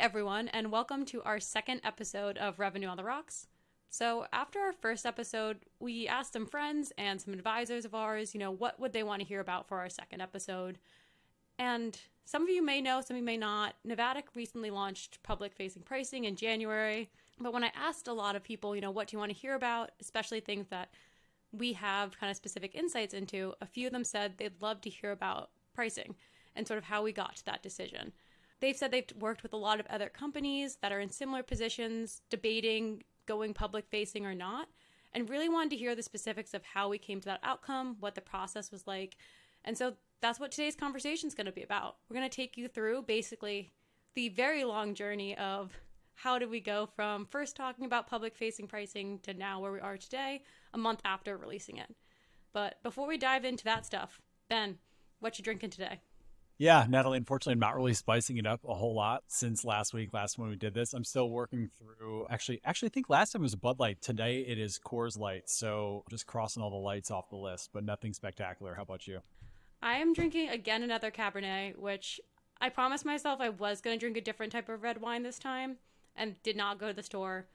everyone, and welcome to our second episode of Revenue on the Rocks. So, after our first episode, we asked some friends and some advisors of ours, you know, what would they want to hear about for our second episode. And some of you may know, some of you may not. Navattic recently launched public facing pricing in January. But when I asked a lot of people, you know, what do you want to hear about, especially things that we have kind of specific insights into, a few of them said they'd love to hear about pricing and sort of how we got to that decision. They've said they've worked with a lot of other companies that are in similar positions, debating going public facing or not, and really wanted to hear the specifics of how we came to that outcome, what the process was like. And so that's what today's conversation is going to be about. We're going to take you through basically the very long journey of how did we go from first talking about public facing pricing to now where we are today, a month after releasing it. But before we dive into that stuff, Ben, what you drinking today? Yeah, Natalie, unfortunately, I'm not really spicing it up a whole lot since last week, last when we did this. I'm still working through actually actually I think last time was Bud Light. Today it is Coors Light. So just crossing all the lights off the list, but nothing spectacular. How about you? I am drinking again another Cabernet, which I promised myself I was going to drink a different type of red wine this time and did not go to the store.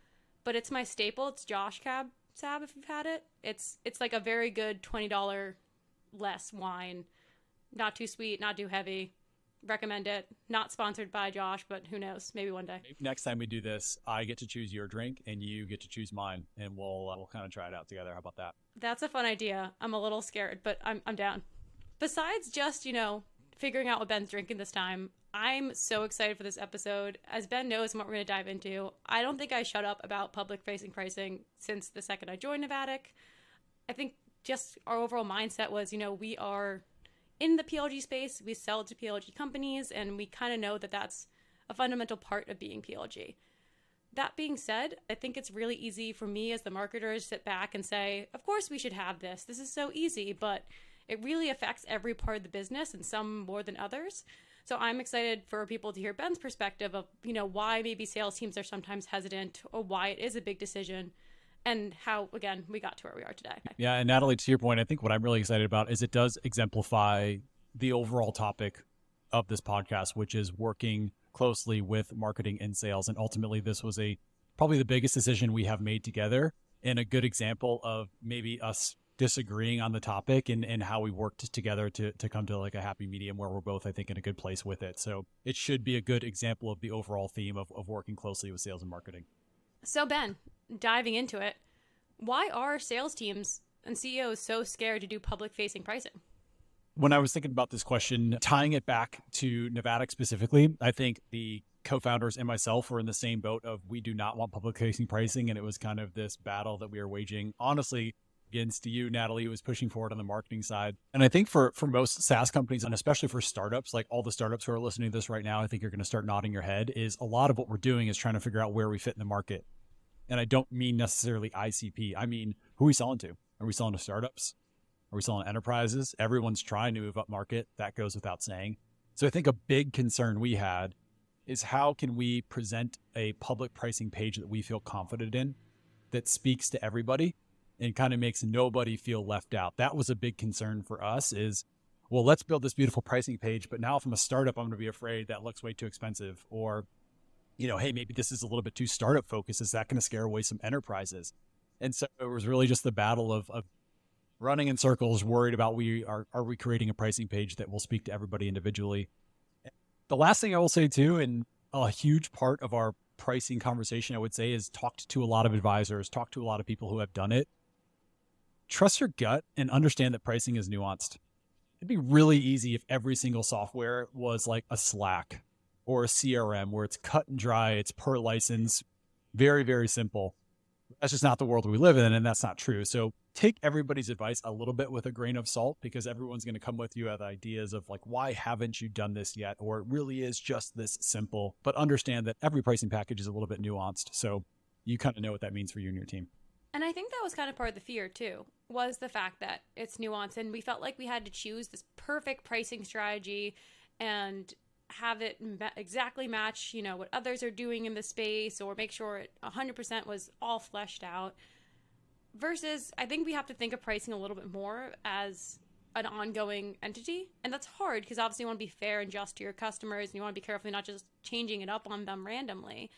But it's my staple. It's Josh Cab Sab if you've had it. It's it's like a very good $20 less wine not too sweet, not too heavy. Recommend it. Not sponsored by Josh, but who knows? Maybe one day. Next time we do this, I get to choose your drink and you get to choose mine, and we'll uh, we'll kind of try it out together. How about that? That's a fun idea. I'm a little scared, but I'm I'm down. Besides just you know figuring out what Ben's drinking this time, I'm so excited for this episode. As Ben knows and what we're going to dive into, I don't think I shut up about public facing pricing since the second I joined Navattic. I think just our overall mindset was, you know, we are in the PLG space, we sell to PLG companies, and we kind of know that that's a fundamental part of being PLG. That being said, I think it's really easy for me as the marketer to sit back and say, of course we should have this. This is so easy, but it really affects every part of the business and some more than others. So I'm excited for people to hear Ben's perspective of, you know, why maybe sales teams are sometimes hesitant or why it is a big decision and how again we got to where we are today. Yeah, and Natalie, to your point, I think what I'm really excited about is it does exemplify the overall topic of this podcast, which is working closely with marketing and sales. And ultimately, this was a probably the biggest decision we have made together, and a good example of maybe us disagreeing on the topic and, and how we worked together to, to come to like a happy medium where we're both, I think, in a good place with it. So it should be a good example of the overall theme of, of working closely with sales and marketing. So, Ben, diving into it, why are sales teams and CEOs so scared to do public facing pricing? When I was thinking about this question, tying it back to Navattic specifically, I think the co-founders and myself were in the same boat of we do not want public facing pricing and it was kind of this battle that we were waging honestly against you natalie who was pushing forward on the marketing side and i think for for most saas companies and especially for startups like all the startups who are listening to this right now i think you're going to start nodding your head is a lot of what we're doing is trying to figure out where we fit in the market and I don't mean necessarily ICP. I mean, who are we selling to? Are we selling to startups? Are we selling enterprises? Everyone's trying to move up market. That goes without saying. So I think a big concern we had is how can we present a public pricing page that we feel confident in that speaks to everybody and kind of makes nobody feel left out. That was a big concern for us is well, let's build this beautiful pricing page, but now if I'm a startup, I'm going to be afraid that looks way too expensive or you know, hey, maybe this is a little bit too startup focused. Is that going to scare away some enterprises? And so it was really just the battle of, of running in circles, worried about we are are we creating a pricing page that will speak to everybody individually. The last thing I will say too, and a huge part of our pricing conversation, I would say, is talked to a lot of advisors, talked to a lot of people who have done it. Trust your gut and understand that pricing is nuanced. It'd be really easy if every single software was like a Slack or a CRM where it's cut and dry, it's per license, very, very simple. That's just not the world we live in, and that's not true. So take everybody's advice a little bit with a grain of salt because everyone's going to come with you with ideas of like, why haven't you done this yet? Or it really is just this simple. But understand that every pricing package is a little bit nuanced. So you kind of know what that means for you and your team. And I think that was kind of part of the fear too, was the fact that it's nuanced and we felt like we had to choose this perfect pricing strategy and have it exactly match, you know, what others are doing in the space or make sure it 100% was all fleshed out. Versus, I think we have to think of pricing a little bit more as an ongoing entity. And that's hard because obviously you want to be fair and just to your customers and you want to be careful not just changing it up on them randomly.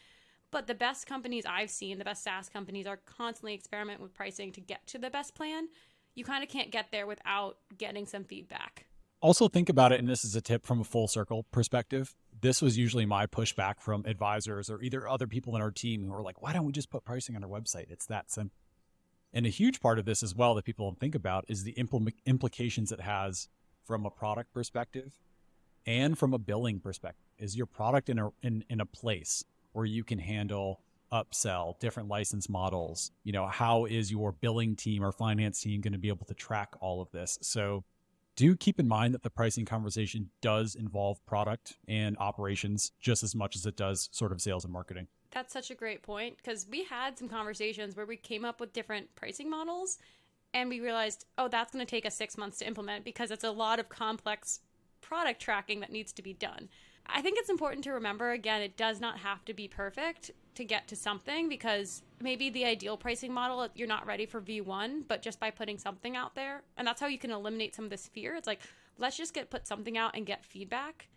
But the best companies I've seen, the best SaaS companies, are constantly experimenting with pricing to get to the best plan. You kind of can't get there without getting some feedback. Also, think about it, and this is a tip from a full circle perspective. This was usually my pushback from advisors or either other people in our team who are like, why don't we just put pricing on our website? It's that simple. And a huge part of this as well that people don't think about is the impl- implications it has from a product perspective and from a billing perspective. Is your product in a in, in a place where you can handle upsell, different license models? You know, how is your billing team or finance team going to be able to track all of this? So do keep in mind that the pricing conversation does involve product and operations just as much as it does sort of sales and marketing. That's such a great point because we had some conversations where we came up with different pricing models and we realized, oh, that's going to take us six months to implement because it's a lot of complex product tracking that needs to be done. I think it's important to remember again, it does not have to be perfect to get to something because maybe the ideal pricing model, you're not ready for V1, but just by putting something out there, and that's how you can eliminate some of this fear. It's like, let's just get put something out and get feedback.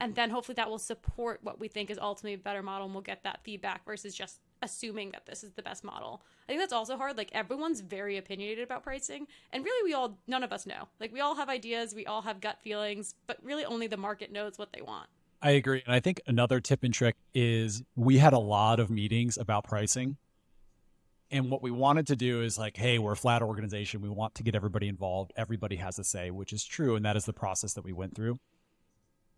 And then hopefully that will support what we think is ultimately a better model and we'll get that feedback versus just assuming that this is the best model. I think that's also hard. Like everyone's very opinionated about pricing, and really, we all none of us know. Like we all have ideas, we all have gut feelings, but really only the market knows what they want. I agree. And I think another tip and trick is we had a lot of meetings about pricing. And what we wanted to do is like, hey, we're a flat organization. We want to get everybody involved. Everybody has a say, which is true. And that is the process that we went through.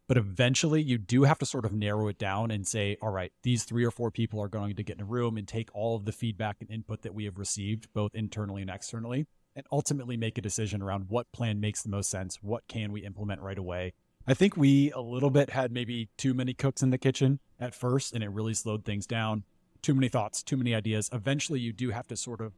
But eventually, you do have to sort of narrow it down and say, all right, these three or four people are going to get in a room and take all of the feedback and input that we have received, both internally and externally, and ultimately make a decision around what plan makes the most sense. What can we implement right away? I think we a little bit had maybe too many cooks in the kitchen at first, and it really slowed things down. Too many thoughts, too many ideas. Eventually, you do have to sort of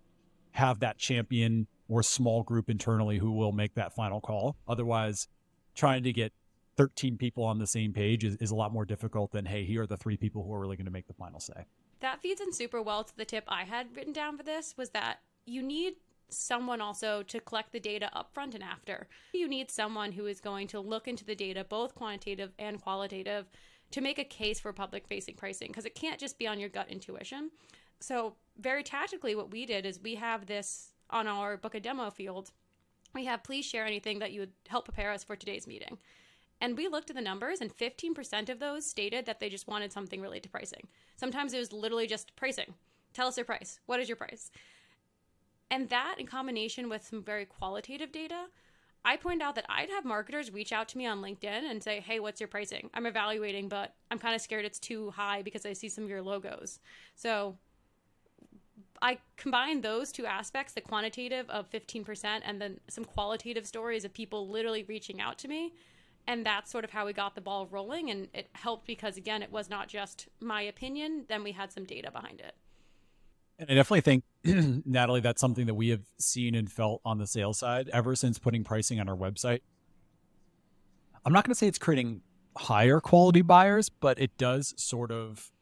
have that champion or small group internally who will make that final call. Otherwise, trying to get 13 people on the same page is, is a lot more difficult than, hey, here are the three people who are really going to make the final say. That feeds in super well to the tip I had written down for this was that you need someone also to collect the data up front and after. You need someone who is going to look into the data, both quantitative and qualitative, to make a case for public facing pricing because it can't just be on your gut intuition. So, very tactically, what we did is we have this on our book a demo field. We have please share anything that you would help prepare us for today's meeting. And we looked at the numbers, and 15% of those stated that they just wanted something related to pricing. Sometimes it was literally just pricing. Tell us your price. What is your price? And that, in combination with some very qualitative data, I point out that I'd have marketers reach out to me on LinkedIn and say, Hey, what's your pricing? I'm evaluating, but I'm kind of scared it's too high because I see some of your logos. So I combine those two aspects the quantitative of 15% and then some qualitative stories of people literally reaching out to me. And that's sort of how we got the ball rolling. And it helped because, again, it was not just my opinion, then we had some data behind it. And I definitely think, Natalie, that's something that we have seen and felt on the sales side ever since putting pricing on our website. I'm not going to say it's creating higher quality buyers, but it does sort of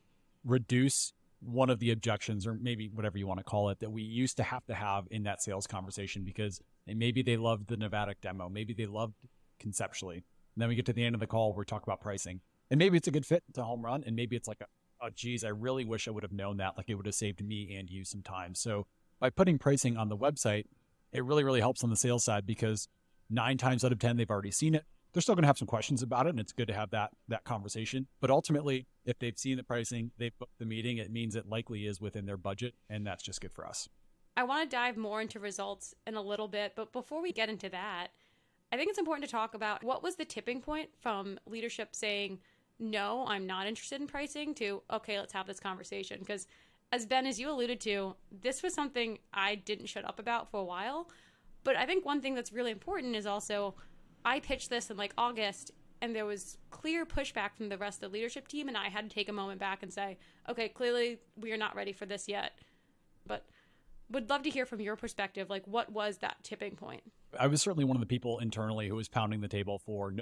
reduce one of the objections, or maybe whatever you want to call it, that we used to have to have in that sales conversation because maybe they loved the Navattic demo, maybe they loved conceptually. And then we get to the end of the call we talk about pricing. And maybe it's a good fit to home run, and maybe it's like a, oh geez, I really wish I would have known that. Like it would have saved me and you some time. So by putting pricing on the website, it really, really helps on the sales side because nine times out of ten they've already seen it. They're still going to have some questions about it, and it's good to have that that conversation. But ultimately, if they've seen the pricing, they've booked the meeting, it means it likely is within their budget, and that's just good for us. I want to dive more into results in a little bit, but before we get into that, I think it's important to talk about what was the tipping point from leadership saying, no, I'm not interested in pricing to, okay, let's have this conversation. Because as Ben, as you alluded to, this was something I didn't shut up about for a while. But I think one thing that's really important is also I pitched this in like August and there was clear pushback from the rest of the leadership team and I had to take a moment back and say, okay, clearly we are not ready for this yet. But would love to hear from your perspective like what was that tipping point? I was certainly one of the people internally who was pounding the table for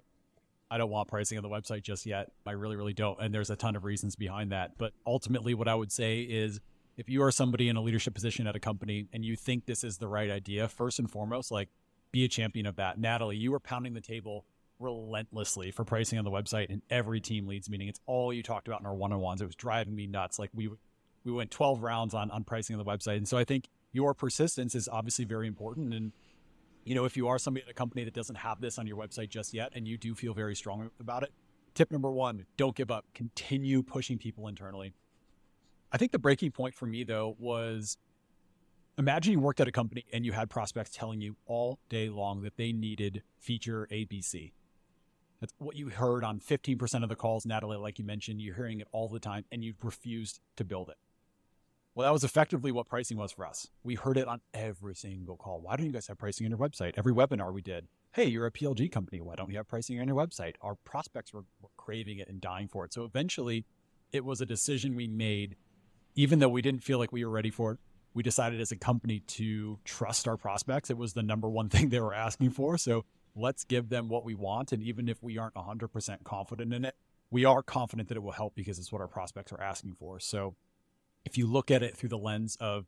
I don't want pricing on the website just yet. I really, really don't. And there's a ton of reasons behind that. But ultimately, what I would say is if you are somebody in a leadership position at a company and you think this is the right idea, first and foremost, like be a champion of that. Natalie, you were pounding the table relentlessly for pricing on the website in every team leads meeting. It's all you talked about in our one-on-ones. It was driving me nuts. Like we we went 12 rounds on on pricing on the website. And so I think your persistence is obviously very important and you know, if you are somebody at a company that doesn't have this on your website just yet and you do feel very strong about it, tip number 1, don't give up. Continue pushing people internally. I think the breaking point for me though was imagine you worked at a company and you had prospects telling you all day long that they needed feature ABC. That's what you heard on 15% of the calls, Natalie, like you mentioned. You're hearing it all the time and you've refused to build it. Well, that was effectively what pricing was for us. We heard it on every single call. Why don't you guys have pricing on your website? Every webinar we did. Hey, you're a PLG company. Why don't you have pricing on your website? Our prospects were, were craving it and dying for it. So eventually, it was a decision we made, even though we didn't feel like we were ready for it. We decided as a company to trust our prospects. It was the number one thing they were asking for. So let's give them what we want. And even if we aren't 100% confident in it, we are confident that it will help because it's what our prospects are asking for. So if you look at it through the lens of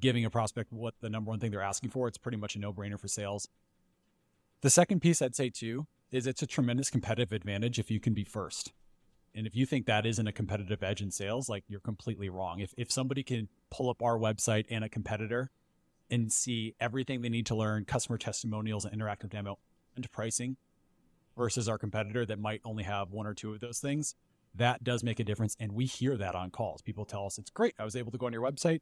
giving a prospect what the number one thing they're asking for, it's pretty much a no brainer for sales. The second piece I'd say too is it's a tremendous competitive advantage if you can be first. And if you think that isn't a competitive edge in sales, like you're completely wrong. If, if somebody can pull up our website and a competitor and see everything they need to learn, customer testimonials and interactive demo and pricing versus our competitor that might only have one or two of those things, that does make a difference. And we hear that on calls. People tell us it's great. I was able to go on your website,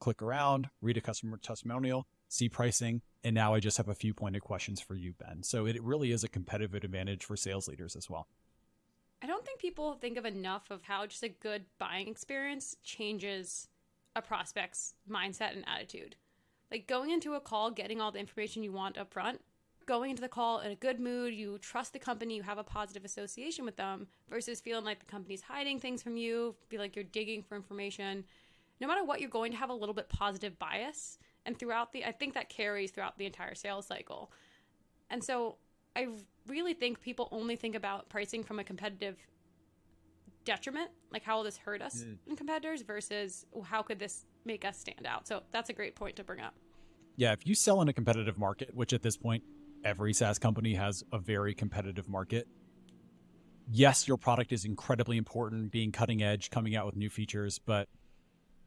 click around, read a customer testimonial, see pricing, and now I just have a few pointed questions for you, Ben. So it really is a competitive advantage for sales leaders as well. I don't think people think of enough of how just a good buying experience changes a prospect's mindset and attitude. Like going into a call, getting all the information you want up front, going into the call in a good mood, you trust the company, you have a positive association with them, versus feeling like the company's hiding things from you, feel like you're digging for information. No matter what, you're going to have a little bit positive bias. And throughout the, I think that carries throughout the entire sales cycle. And so I really think people only think about pricing from a competitive detriment, like how will this hurt us mm. in competitors versus how could this make us stand out. So that's a great point to bring up. Yeah, if you sell in a competitive market, which at this point every SaaS company has a very competitive market. Yes, your product is incredibly important, being cutting edge, coming out with new features, but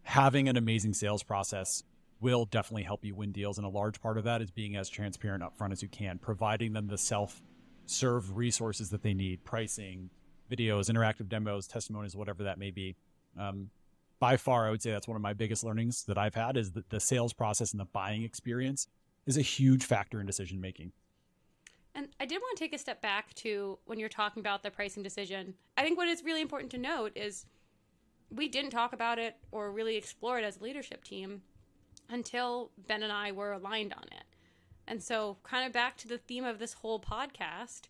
having an amazing sales process will definitely help you win deals. And a large part of that is being as transparent upfront as you can, providing them the self serve resources that they need pricing, videos, interactive demos, testimonials, whatever that may be. Um, by far, I would say that's one of my biggest learnings that I've had is that the sales process and the buying experience is a huge factor in decision making. And I did want to take a step back to when you're talking about the pricing decision. I think what is really important to note is we didn't talk about it or really explore it as a leadership team until Ben and I were aligned on it. And so, kind of back to the theme of this whole podcast,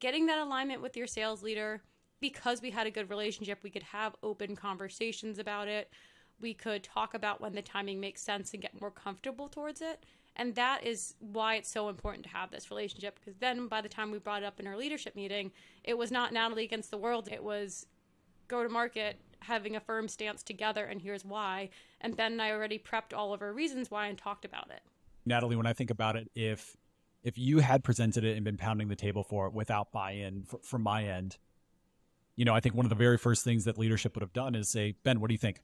getting that alignment with your sales leader because we had a good relationship, we could have open conversations about it. We could talk about when the timing makes sense and get more comfortable towards it. And that is why it's so important to have this relationship because then by the time we brought it up in our leadership meeting, it was not Natalie against the world. It was go to market, having a firm stance together, and here's why. And Ben and I already prepped all of our reasons why and talked about it. Natalie, when I think about it, if if you had presented it and been pounding the table for it without buy-in for, from my end, you know, I think one of the very first things that leadership would have done is say, Ben, what do you think?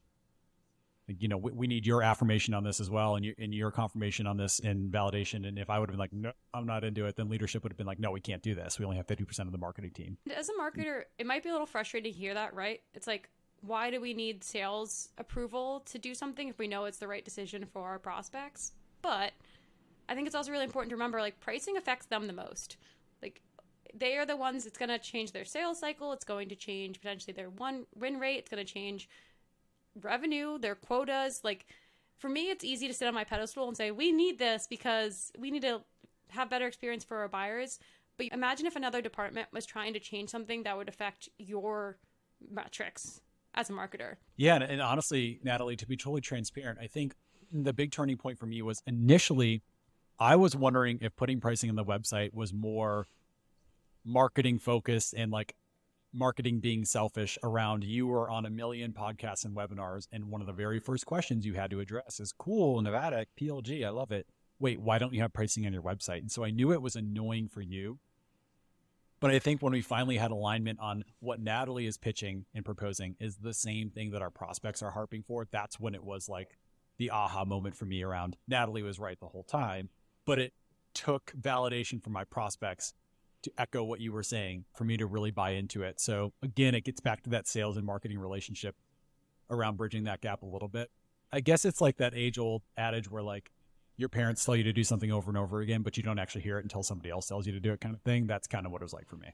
You know, we, we, need your affirmation on this as well, and, and your confirmation on this and validation. And if I would have been like, no, I'm not into it, then leadership would have been like, no, we can't do this. We only have 50% of the marketing team. As a marketer, it might be a little frustrating to hear that, right? It's like, why do we need sales approval to do something if we know it's the right decision for our prospects? But I think it's also really important to remember, like, pricing affects them the most. Like, they are the ones it's going to change their sales cycle. It's going to change potentially their one win rate. It's going to change revenue, their quotas. Like for me, it's easy to sit on my pedestal and say, we need this because we need to have better experience for our buyers. But imagine if another department was trying to change something that would affect your metrics as a marketer. Yeah. And, honestly, Natalie, to be totally transparent, I think the big turning point for me was initially I was wondering if putting pricing on the website was more marketing focused and like marketing being selfish around you were on a million podcasts and webinars and one of the very first questions you had to address is cool Navattic plg i love it wait, why don't you have pricing on your website? And so I knew it was annoying for you. But I think when we finally had alignment on what Natalie is pitching and proposing is the same thing that our prospects are harping for, that's when it was like the aha moment for me around Natalie was right the whole time. But it took validation from my prospects to echo what you were saying for me to really buy into it. So again, it gets back to that sales and marketing relationship around bridging that gap a little bit. I guess it's like that age old adage where like your parents tell you to do something over and over again, but you don't actually hear it until somebody else tells you to do it kind of thing. That's kind of what it was like for me.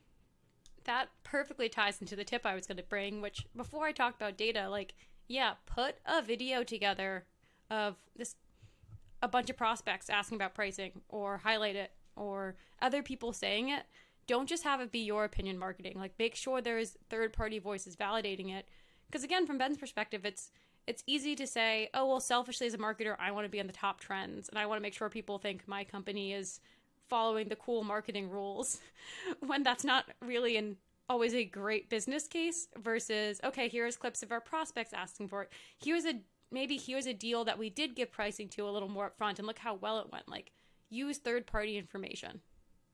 That perfectly ties into the tip I was going to bring, which before I talked about data, like, yeah, put a video together of this a bunch of prospects asking about pricing or highlight it or other people saying it. Don't just have it be your opinion marketing. Like make sure there's third party voices validating it. Because again, from Ben's perspective, it's it's easy to say, oh, well, selfishly as a marketer, I want to be on the top trends and I want to make sure people think my company is following the cool marketing rules when that's not really an always a great business case versus okay here's clips of our prospects asking for it here's a maybe here's a deal that we did give pricing to a little more upfront and look how well it went like use third party information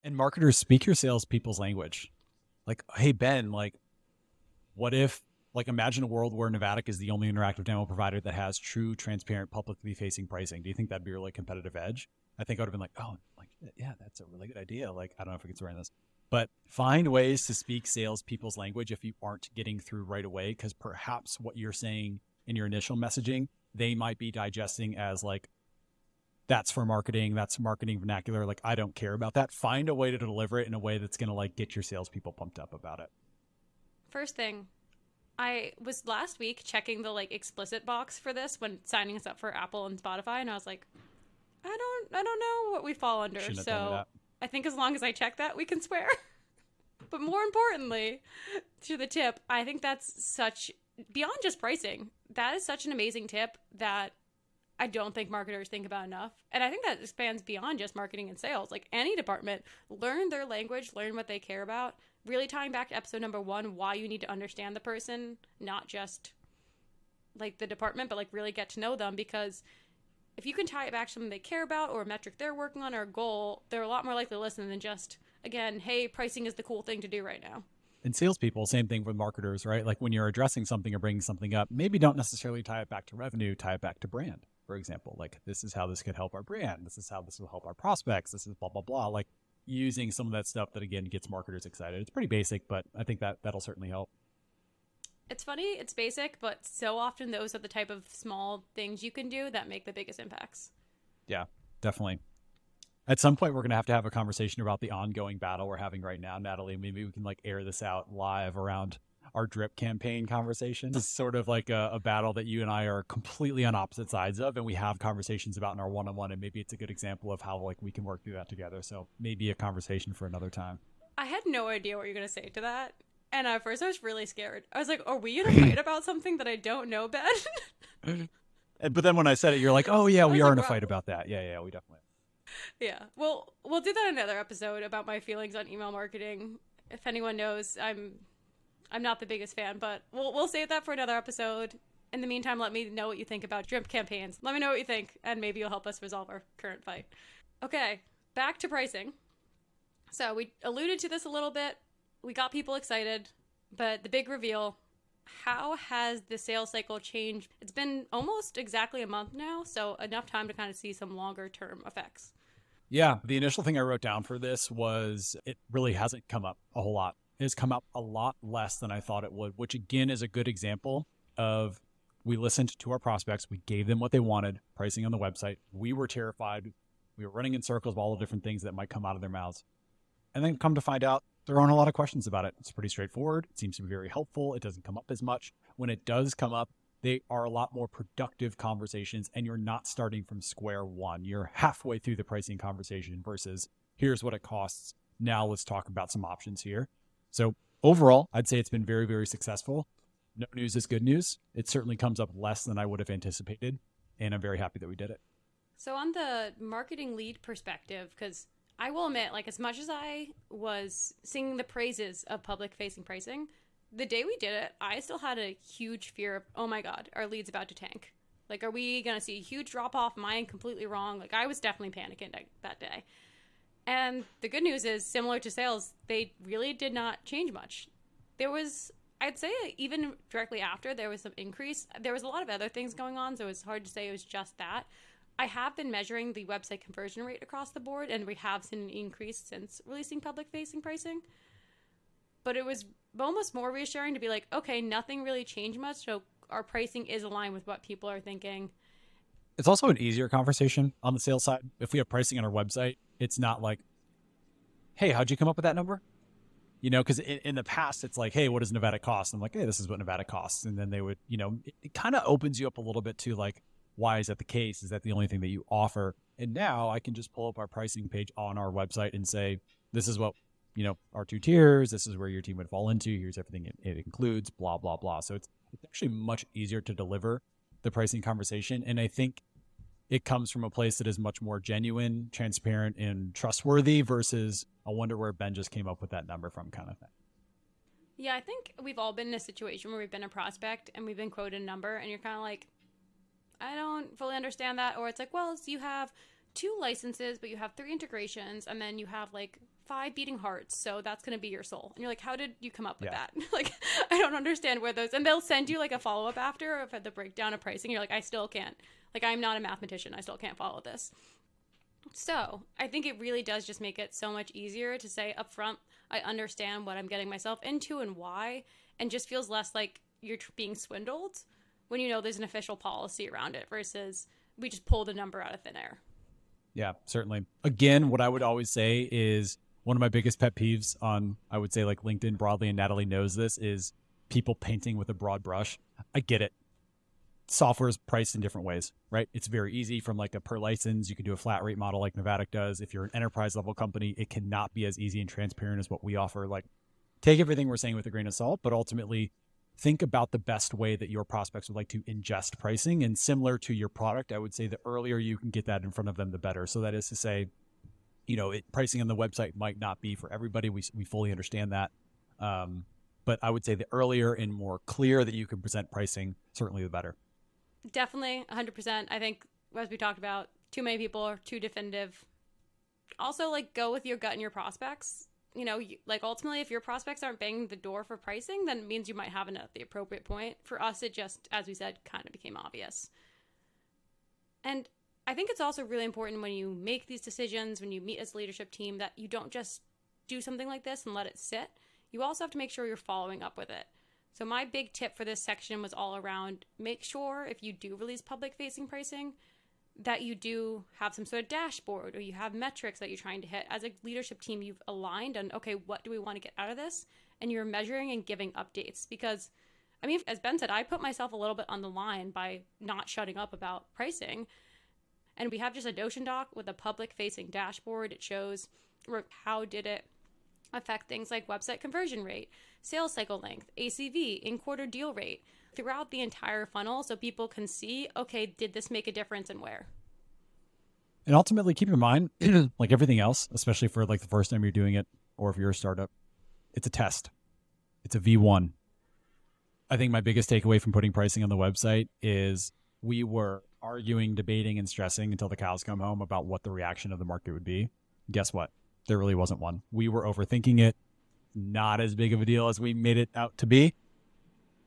and marketers speak your salespeople's language like hey ben like what if like imagine a world where Navattic is the only interactive demo provider that has true, transparent, publicly facing pricing. Do you think that'd be a really competitive edge? I think I would have been like, oh, like yeah, that's a really good idea. Like I don't know if we can swear this, but find ways to speak salespeople's language if you aren't getting through right away, because perhaps what you're saying in your initial messaging, they might be digesting as like that's for marketing, that's marketing vernacular. Like I don't care about that. Find a way to deliver it in a way that's going to like get your salespeople pumped up about it. First thing, I was last week checking the like explicit box for this when signing us up for Apple and Spotify, and I was like, I don't, I don't know what we fall under. So I think as long as I check that, we can swear. but more importantly, to the tip, I think that's such beyond just pricing. That is such an amazing tip that I don't think marketers think about enough. And I think that expands beyond just marketing and sales. Like any department, learn their language, learn what they care about, really tying back to episode number one, why you need to understand the person, not just like the department, but like really get to know them because if you can tie it back to something they care about or a metric they're working on or a goal, they're a lot more likely to listen than just, again, hey, pricing is the cool thing to do right now. And salespeople, same thing with marketers, right? Like when you're addressing something or bringing something up, maybe don't necessarily tie it back to revenue, tie it back to brand, for example. Like this is how this could help our brand. This is how this will help our prospects. This is blah, blah, blah. Like using some of that stuff that again gets marketers excited. It's pretty basic, but I think that that'll certainly help. It's funny, it's basic, but so often those are the type of small things you can do that make the biggest impacts. Yeah, definitely. At some point, we're going to have to have a conversation about the ongoing battle we're having right now, Natalie. Maybe we can like air this out live around our drip campaign conversation. It's sort of like a, a, battle that you and I are completely on opposite sides of, and we have conversations about in our one on one. And maybe it's a good example of how like we can work through that together. So maybe a conversation for another time. I had no idea what you're gonna say to that, and at first I was really scared. I was like, "Are we gonna fight about something that I don't know, Ben?" but then when I said it, you're like, "Oh yeah, we are like, in a fight about that." Yeah, yeah, we definitely. Yeah, well, we'll do that in another episode about my feelings on email marketing. If anyone knows, I'm I'm not the biggest fan, but we'll we'll save that for another episode. In the meantime, let me know what you think about drip campaigns. Let me know what you think, and maybe you'll help us resolve our current fight. Okay, back to pricing. So we alluded to this a little bit. We got people excited, but the big reveal how has the sales cycle changed? It's been almost exactly a month now, so enough time to kind of see some longer term effects. Yeah, the initial thing I wrote down for this was it really hasn't come up a whole lot has come up a lot less than I thought it would, which again is a good example of we listened to our prospects, we gave them what they wanted, pricing on the website. We were terrified. We were running in circles of all the different things that might come out of their mouths. And then come to find out there aren't a lot of questions about it. It's pretty straightforward. It seems to be very helpful. It doesn't come up as much. When it does come up, they are a lot more productive conversations and you're not starting from square one. You're halfway through the pricing conversation versus here's what it costs. Now let's talk about some options here. So overall, I'd say it's been very, very successful. No news is good news. It certainly comes up less than I would have anticipated, and I'm very happy that we did it. So on the marketing lead perspective, because I will admit, like as much as I was singing the praises of public facing pricing, the day we did it, I still had a huge fear of, oh my god, our lead's about to tank. Like, are we going to see a huge drop off? Am I completely wrong? Like, I was definitely panicking that, that day. And the good news is, similar to sales, they really did not change much. There was, I'd say, even directly after, there was some increase. There was a lot of other things going on, so it's hard to say it was just that. I have been measuring the website conversion rate across the board, and we have seen an increase since releasing public facing pricing. But it was almost more reassuring to be like, okay, nothing really changed much, so our pricing is aligned with what people are thinking. It's also an easier conversation on the sales side. If we have pricing on our website, it's not like, hey, how'd you come up with that number? You know, because in, in, the past, it's like, hey, what does Navattic cost? I'm like, hey, this is what Navattic costs. And then they would, you know, it, it kind of opens you up a little bit to like, why is that the case? Is that the only thing that you offer? And now I can just pull up our pricing page on our website and say, this is what, you know, our two tiers, this is where your team would fall into, here's everything it, it includes, blah, blah, blah. So it's, it's actually much easier to deliver the pricing conversation. And I think it comes from a place that is much more genuine, transparent, and trustworthy versus I wonder where Ben just came up with that number from kind of thing. Yeah, I think we've all been in a situation where we've been a prospect and we've been quoted a number, and you're kind of like, I don't fully understand that. Or it's like, well, so you have two licenses, but you have three integrations, and then you have like five beating hearts. So that's going to be your soul. And you're like, how did you come up with yeah. that? like, I don't understand where those, and they'll send you like a follow up after of the breakdown of pricing. You're like, I still can't, like, I'm not a mathematician. I still can't follow this. So I think it really does just make it so much easier to say upfront, I understand what I'm getting myself into and why, and just feels less like you're being swindled when you know there's an official policy around it versus we just pulled a number out of thin air. Yeah, certainly. Again, what I would always say is one of my biggest pet peeves on, I would say, like LinkedIn broadly, and Natalie knows this, is people painting with a broad brush. I get it. Software is priced in different ways, right? It's very easy from like a per license. You can do a flat rate model like Navattic does. If you're an enterprise level company, it cannot be as easy and transparent as what we offer. Like, take everything we're saying with a grain of salt, but ultimately, think about the best way that your prospects would like to ingest pricing. And similar to your product, I would say the earlier you can get that in front of them, the better. So that is to say, you know, it, pricing on the website might not be for everybody. We, we fully understand that. Um, but I would say the earlier and more clear that you can present pricing, certainly the better. Definitely 100%. I think, as we talked about, too many people are too definitive. Also, like, go with your gut and your prospects you know, like ultimately, if your prospects aren't banging the door for pricing, then it means you might have it at the appropriate point. For us, it just, as we said, kind of became obvious. And I think it's also really important when you make these decisions, when you meet as a leadership team, that you don't just do something like this and let it sit. You also have to make sure you're following up with it. So, my big tip for this section was all around make sure if you do release public facing pricing, that you do have some sort of dashboard or you have metrics that you're trying to hit as a leadership team you've aligned on okay what do we want to get out of this and you're measuring and giving updates because i mean as ben said i put myself a little bit on the line by not shutting up about pricing and we have just a notion doc with a public facing dashboard it shows how did it affect things like website conversion rate sales cycle length acv in quarter deal rate throughout the entire funnel so people can see, okay, did this make a difference and where? And ultimately, keep in mind, like everything else, especially for like the first time you're doing it, or if you're a startup, it's a test. It's a V1. I think my biggest takeaway from putting pricing on the website is we were arguing, debating, and stressing until the cows come home about what the reaction of the market would be. Guess what? There really wasn't one. We were overthinking it. Not as big of a deal as we made it out to be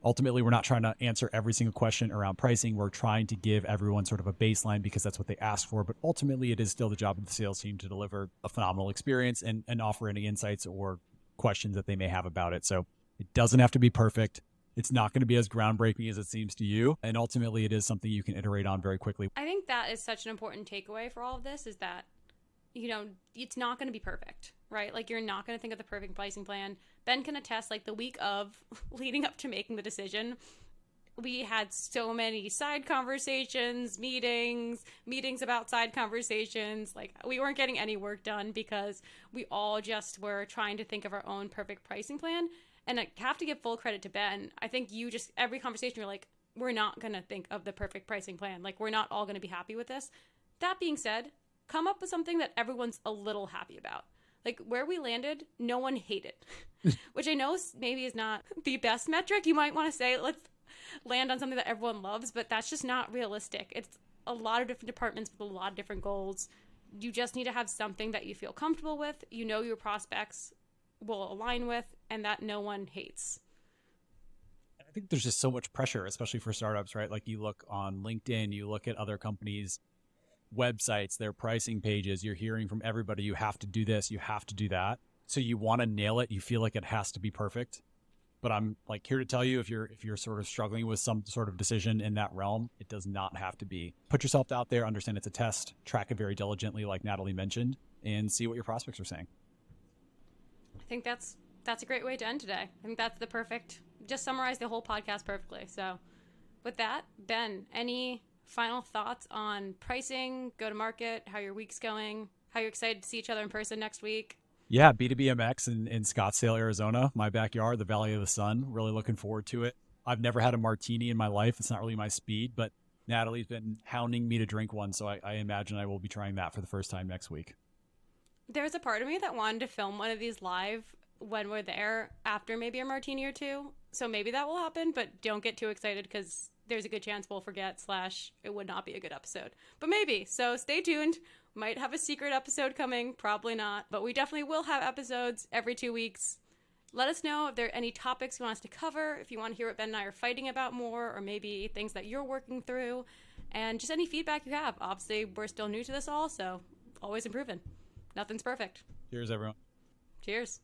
ultimately we're not trying to answer every single question around pricing we're trying to give everyone sort of a baseline because that's what they ask for but ultimately it is still the job of the sales team to deliver a phenomenal experience and, and offer any insights or questions that they may have about it so it doesn't have to be perfect it's not going to be as groundbreaking as it seems to you and ultimately it is something you can iterate on very quickly i think that is such an important takeaway for all of this is that you know it's not going to be perfect right like you're not going to think of the perfect pricing plan Ben can attest, like the week of leading up to making the decision, we had so many side conversations, meetings, meetings about side conversations. Like we weren't getting any work done because we all just were trying to think of our own perfect pricing plan. And I have to give full credit to Ben. I think you just every conversation you're like, we're not gonna think of the perfect pricing plan. Like we're not all gonna be happy with this. That being said, come up with something that everyone's a little happy about like where we landed, no one hated, which I know maybe is not the best metric. You might want to say let's land on something that everyone loves, but that's just not realistic. It's a lot of different departments with a lot of different goals. You just need to have something that you feel comfortable with, you know your prospects will align with, and that no one hates. I think there's just so much pressure, especially for startups, right? Like you look on LinkedIn, you look at other companies' websites, their pricing pages, you're hearing from everybody, you have to do this, you have to do that. So you want to nail it, you feel like it has to be perfect. But I'm like here to tell you if you're if you're sort of struggling with some sort of decision in that realm, it does not have to be. Put yourself out there, understand it's a test, track it very diligently, like Natalie mentioned, and see what your prospects are saying. I think that's that's a great way to end today. I think that's the perfect just summarize the whole podcast perfectly. So with that, Ben, any final thoughts on pricing, go to market, how your week's going, how you're excited to see each other in person next week? Yeah, B2BMX in, in Scottsdale, Arizona, my backyard, the Valley of the Sun. Really looking forward to it. I've never had a martini in my life. It's not really my speed, but Natalie's been hounding me to drink one, so I, I imagine I will be trying that for the first time next week. There's a part of me that wanted to film one of these live when we're there after maybe a martini or two. So maybe that will happen, but don't get too excited because there's a good chance we'll forget slash it would not be a good episode. But maybe. So stay tuned. Might have a secret episode coming, probably not, but we definitely will have episodes every two weeks. Let us know if there are any topics you want us to cover, if you want to hear what Ben and I are fighting about more, or maybe things that you're working through, and just any feedback you have. Obviously, we're still new to this all, so always improving. Nothing's perfect. Cheers, everyone. Cheers.